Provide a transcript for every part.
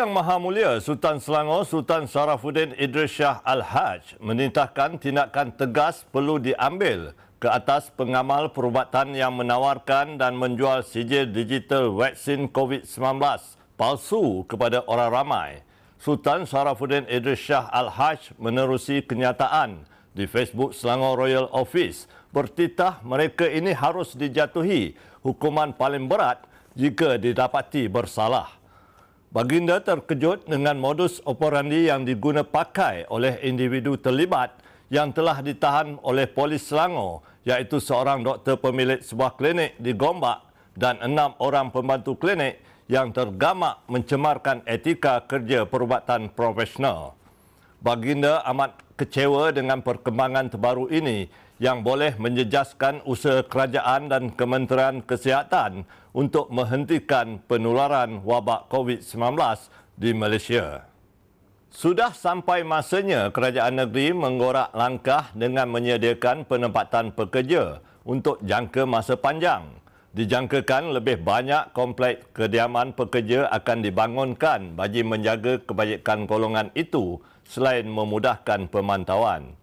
Yang Maha Mulia Sultan Selangor Sultan Sarafuddin Idris Shah Al-Haj menintahkan tindakan tegas perlu diambil ke atas pengamal perubatan yang menawarkan dan menjual sijil digital vaksin COVID-19 palsu kepada orang ramai. Sultan Sarafuddin Idris Shah Al-Haj menerusi kenyataan di Facebook Selangor Royal Office bertitah mereka ini harus dijatuhi hukuman paling berat jika didapati bersalah. Baginda terkejut dengan modus operandi yang diguna pakai oleh individu terlibat yang telah ditahan oleh polis Selangor iaitu seorang doktor pemilik sebuah klinik di Gombak dan enam orang pembantu klinik yang tergamak mencemarkan etika kerja perubatan profesional. Baginda amat kecewa dengan perkembangan terbaru ini yang boleh menjejaskan usaha kerajaan dan Kementerian Kesihatan untuk menghentikan penularan wabak COVID-19 di Malaysia. Sudah sampai masanya kerajaan negeri menggorak langkah dengan menyediakan penempatan pekerja untuk jangka masa panjang. Dijangkakan lebih banyak kompleks kediaman pekerja akan dibangunkan bagi menjaga kebajikan golongan itu selain memudahkan pemantauan.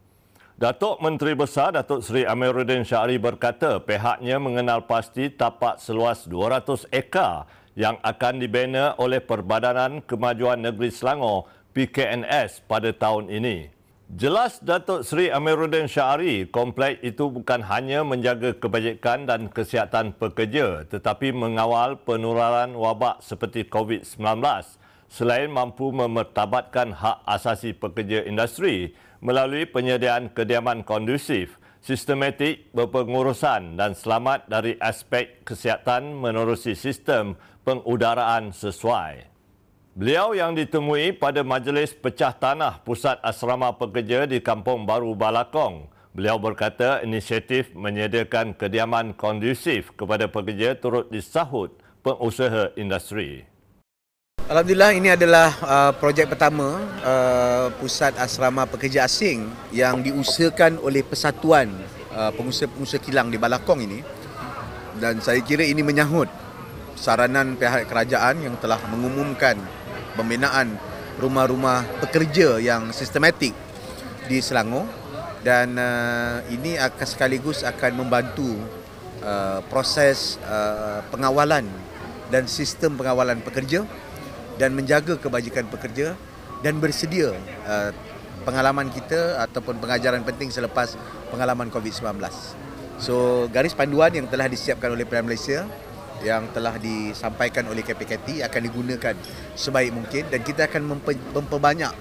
Datuk Menteri Besar Datuk Seri Amiruddin Syari berkata pihaknya mengenal pasti tapak seluas 200 ekar yang akan dibina oleh Perbadanan Kemajuan Negeri Selangor PKNS pada tahun ini. Jelas Datuk Seri Amiruddin Syari, kompleks itu bukan hanya menjaga kebajikan dan kesihatan pekerja tetapi mengawal penularan wabak seperti COVID-19 selain mampu memertabatkan hak asasi pekerja industri melalui penyediaan kediaman kondusif, sistematik berpengurusan dan selamat dari aspek kesihatan menerusi sistem pengudaraan sesuai. Beliau yang ditemui pada majlis pecah tanah pusat asrama pekerja di Kampung Baru Balakong. Beliau berkata inisiatif menyediakan kediaman kondusif kepada pekerja turut disahut pengusaha industri. Alhamdulillah ini adalah uh, projek pertama uh, pusat asrama pekerja asing yang diusahakan oleh Persatuan uh, Pengusaha-Pengusaha Kilang di Balakong ini. Dan saya kira ini menyahut saranan pihak kerajaan yang telah mengumumkan pembinaan rumah-rumah pekerja yang sistematik di Selangor. Dan uh, ini akan sekaligus akan membantu uh, proses uh, pengawalan dan sistem pengawalan pekerja dan menjaga kebajikan pekerja dan bersedia uh, pengalaman kita ataupun pengajaran penting selepas pengalaman COVID-19. So garis panduan yang telah disiapkan oleh Perdana Malaysia yang telah disampaikan oleh KPKT akan digunakan sebaik mungkin dan kita akan memperbanyak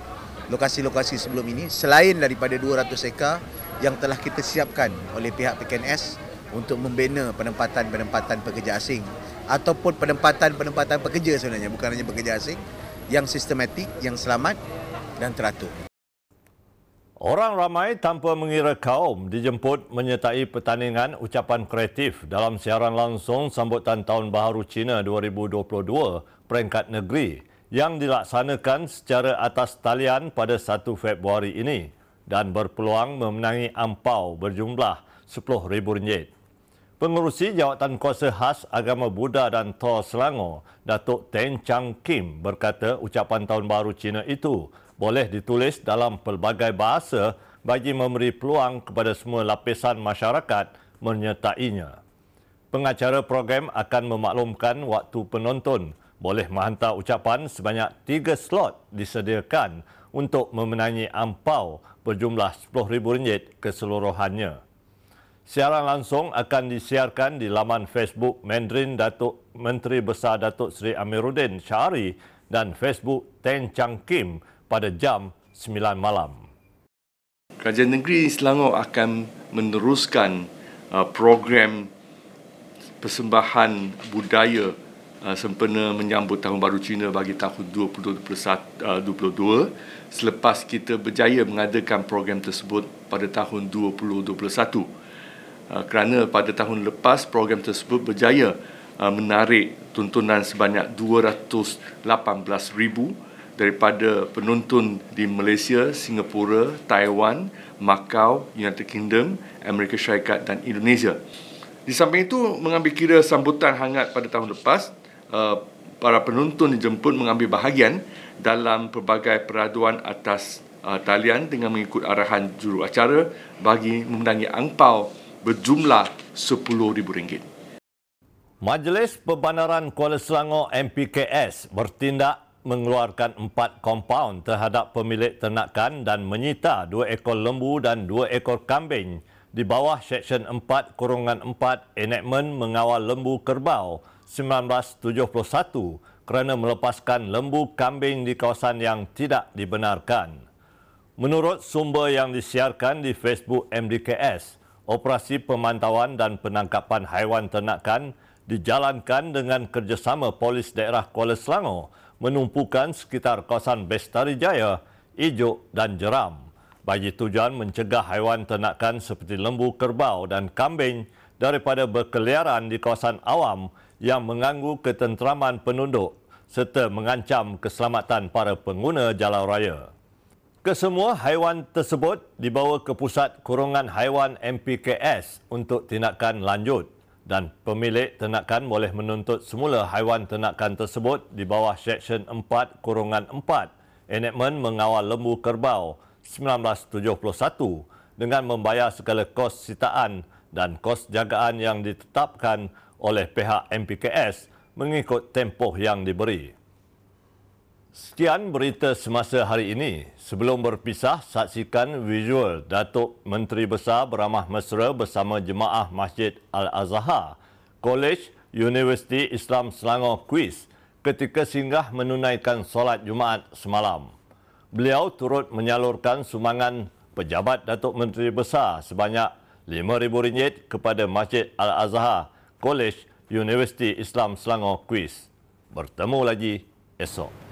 lokasi-lokasi sebelum ini selain daripada 200 ekar yang telah kita siapkan oleh pihak PKNS untuk membina penempatan-penempatan pekerja asing ataupun penempatan-penempatan pekerja sebenarnya bukan hanya pekerja asing yang sistematik, yang selamat dan teratur. Orang ramai tanpa mengira kaum dijemput menyertai pertandingan ucapan kreatif dalam siaran langsung sambutan Tahun Baharu Cina 2022 peringkat negeri yang dilaksanakan secara atas talian pada 1 Februari ini dan berpeluang memenangi ampau berjumlah RM10,000. Pengurusi Jawatan Kuasa Khas Agama Buddha dan Tor Selangor, Datuk Ten Chang Kim berkata ucapan Tahun Baru Cina itu boleh ditulis dalam pelbagai bahasa bagi memberi peluang kepada semua lapisan masyarakat menyertainya. Pengacara program akan memaklumkan waktu penonton boleh menghantar ucapan sebanyak tiga slot disediakan untuk memenangi ampau berjumlah RM10,000 keseluruhannya. Siaran langsung akan disiarkan di laman Facebook Mandarin Datuk Menteri Besar Datuk Seri Amiruddin Syari dan Facebook Ten Chang Kim pada jam 9 malam. Kerajaan Negeri Selangor akan meneruskan uh, program persembahan budaya uh, sempena menyambut Tahun Baru Cina bagi tahun 2021 uh, 22 selepas kita berjaya mengadakan program tersebut pada tahun 2021. Uh, kerana pada tahun lepas program tersebut berjaya uh, menarik tontonan sebanyak 218,000 daripada penonton di Malaysia, Singapura, Taiwan, Macau, United Kingdom, Amerika Syarikat dan Indonesia. Di samping itu, mengambil kira sambutan hangat pada tahun lepas, uh, para penonton dijemput mengambil bahagian dalam pelbagai peraduan atas talian dengan mengikut arahan juru acara bagi memenangi angpau berjumlah RM10,000. Majlis Pembandaran Kuala Selangor MPKS bertindak mengeluarkan empat kompaun terhadap pemilik ternakan dan menyita dua ekor lembu dan dua ekor kambing di bawah Seksyen 4 Kurungan 4 Enakmen Mengawal Lembu Kerbau 1971 kerana melepaskan lembu kambing di kawasan yang tidak dibenarkan. Menurut sumber yang disiarkan di Facebook MDKS, operasi pemantauan dan penangkapan haiwan ternakan dijalankan dengan kerjasama Polis Daerah Kuala Selangor menumpukan sekitar kawasan Bestari Jaya, Ijuk dan Jeram bagi tujuan mencegah haiwan ternakan seperti lembu kerbau dan kambing daripada berkeliaran di kawasan awam yang mengganggu ketenteraman penduduk serta mengancam keselamatan para pengguna jalan raya. Kesemua haiwan tersebut dibawa ke pusat kurungan haiwan MPKS untuk tindakan lanjut dan pemilik ternakan boleh menuntut semula haiwan ternakan tersebut di bawah Seksyen 4 kurungan 4 Enakmen Mengawal Lembu Kerbau 1971 dengan membayar segala kos sitaan dan kos jagaan yang ditetapkan oleh pihak MPKS mengikut tempoh yang diberi. Sekian berita semasa hari ini. Sebelum berpisah, saksikan visual Datuk Menteri Besar beramah mesra bersama jemaah Masjid Al-Azhar, College Universiti Islam Selangor Quiz ketika singgah menunaikan solat Jumaat semalam. Beliau turut menyalurkan sumbangan pejabat Datuk Menteri Besar sebanyak RM5,000 kepada Masjid Al-Azhar College Universiti Islam Selangor Quiz. Bertemu lagi esok.